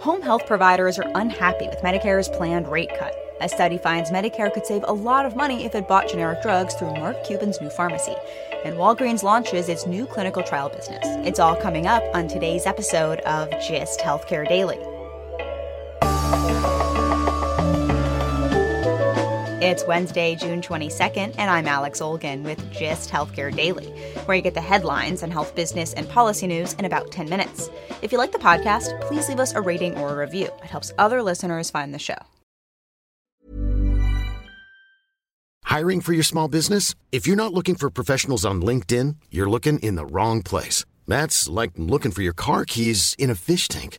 Home health providers are unhappy with Medicare's planned rate cut. A study finds Medicare could save a lot of money if it bought generic drugs through Mark Cuban's new pharmacy. And Walgreens launches its new clinical trial business. It's all coming up on today's episode of GIST Healthcare Daily. It's Wednesday, June 22nd, and I'm Alex Olgin with GIST Healthcare Daily, where you get the headlines and health business and policy news in about 10 minutes. If you like the podcast, please leave us a rating or a review. It helps other listeners find the show. Hiring for your small business? If you're not looking for professionals on LinkedIn, you're looking in the wrong place. That's like looking for your car keys in a fish tank.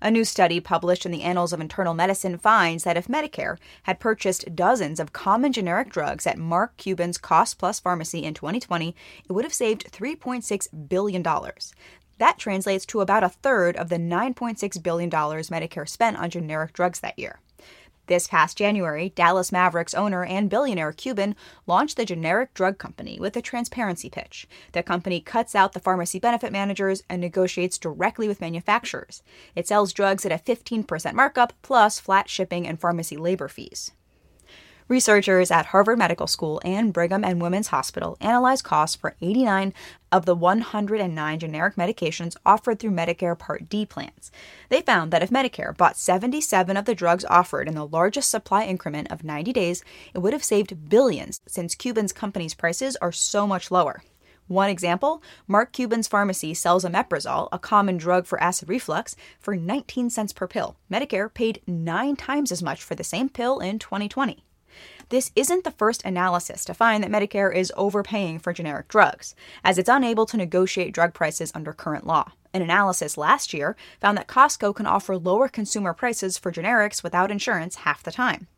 A new study published in the Annals of Internal Medicine finds that if Medicare had purchased dozens of common generic drugs at Mark Cuban's Cost Plus Pharmacy in 2020, it would have saved $3.6 billion. That translates to about a third of the $9.6 billion Medicare spent on generic drugs that year. This past January, Dallas Mavericks owner and billionaire Cuban launched the generic drug company with a transparency pitch. The company cuts out the pharmacy benefit managers and negotiates directly with manufacturers. It sells drugs at a 15% markup plus flat shipping and pharmacy labor fees. Researchers at Harvard Medical School and Brigham and Women's Hospital analyzed costs for 89 of the 109 generic medications offered through Medicare Part D plans. They found that if Medicare bought 77 of the drugs offered in the largest supply increment of 90 days, it would have saved billions since Cuban's company's prices are so much lower. One example Mark Cuban's pharmacy sells omeprazole, a common drug for acid reflux, for 19 cents per pill. Medicare paid nine times as much for the same pill in 2020. This isn't the first analysis to find that Medicare is overpaying for generic drugs, as it's unable to negotiate drug prices under current law. An analysis last year found that Costco can offer lower consumer prices for generics without insurance half the time.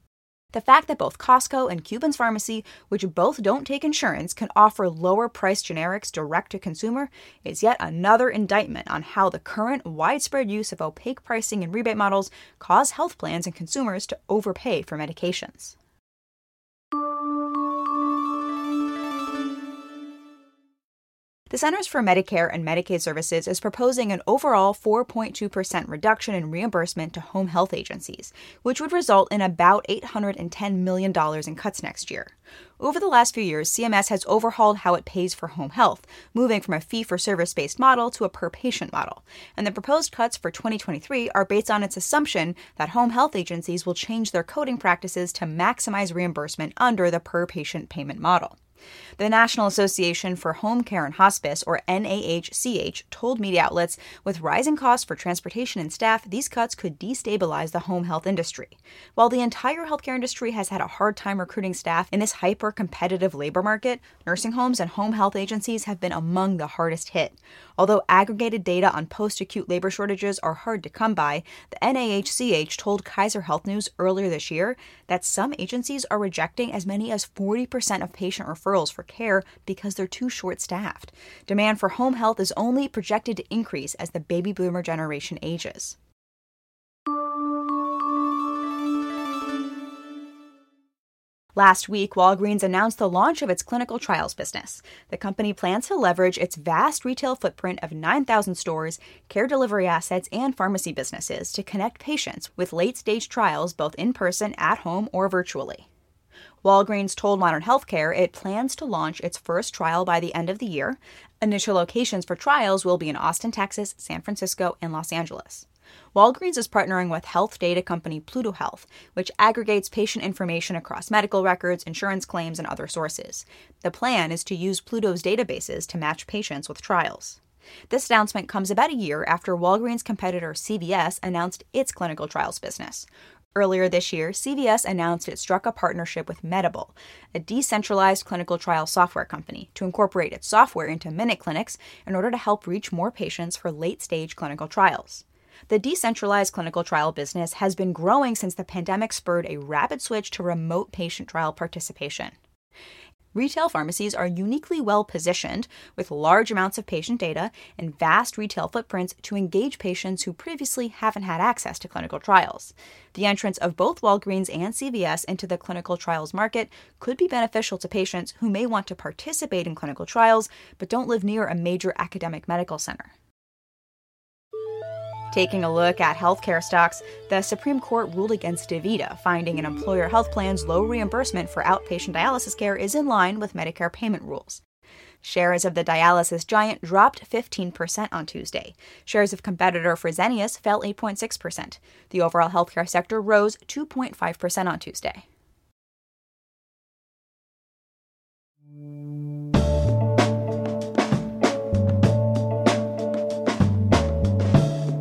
The fact that both Costco and Cuban's Pharmacy, which both don't take insurance, can offer lower priced generics direct to consumer is yet another indictment on how the current widespread use of opaque pricing and rebate models cause health plans and consumers to overpay for medications. The Centers for Medicare and Medicaid Services is proposing an overall 4.2% reduction in reimbursement to home health agencies, which would result in about $810 million in cuts next year. Over the last few years, CMS has overhauled how it pays for home health, moving from a fee for service based model to a per patient model. And the proposed cuts for 2023 are based on its assumption that home health agencies will change their coding practices to maximize reimbursement under the per patient payment model. The National Association for Home Care and Hospice, or NAHCH, told media outlets with rising costs for transportation and staff, these cuts could destabilize the home health industry. While the entire healthcare industry has had a hard time recruiting staff in this hyper competitive labor market, nursing homes and home health agencies have been among the hardest hit. Although aggregated data on post acute labor shortages are hard to come by, the NAHCH told Kaiser Health News earlier this year that some agencies are rejecting as many as 40% of patient referrals for care because they're too short staffed. Demand for home health is only projected to increase as the baby boomer generation ages. Last week, Walgreens announced the launch of its clinical trials business. The company plans to leverage its vast retail footprint of 9,000 stores, care delivery assets, and pharmacy businesses to connect patients with late stage trials both in person, at home, or virtually. Walgreens told Modern Healthcare it plans to launch its first trial by the end of the year. Initial locations for trials will be in Austin, Texas, San Francisco, and Los Angeles. Walgreens is partnering with health data company Pluto Health, which aggregates patient information across medical records, insurance claims, and other sources. The plan is to use Pluto's databases to match patients with trials. This announcement comes about a year after Walgreens competitor CVS announced its clinical trials business. Earlier this year, CVS announced it struck a partnership with Medable, a decentralized clinical trial software company, to incorporate its software into Minute Clinics in order to help reach more patients for late stage clinical trials. The decentralized clinical trial business has been growing since the pandemic spurred a rapid switch to remote patient trial participation. Retail pharmacies are uniquely well positioned with large amounts of patient data and vast retail footprints to engage patients who previously haven't had access to clinical trials. The entrance of both Walgreens and CVS into the clinical trials market could be beneficial to patients who may want to participate in clinical trials but don't live near a major academic medical center. Taking a look at healthcare stocks, the Supreme Court ruled against DaVita, finding an employer health plan's low reimbursement for outpatient dialysis care is in line with Medicare payment rules. Shares of the dialysis giant dropped 15% on Tuesday. Shares of competitor Fresenius fell 8.6%. The overall healthcare sector rose 2.5% on Tuesday.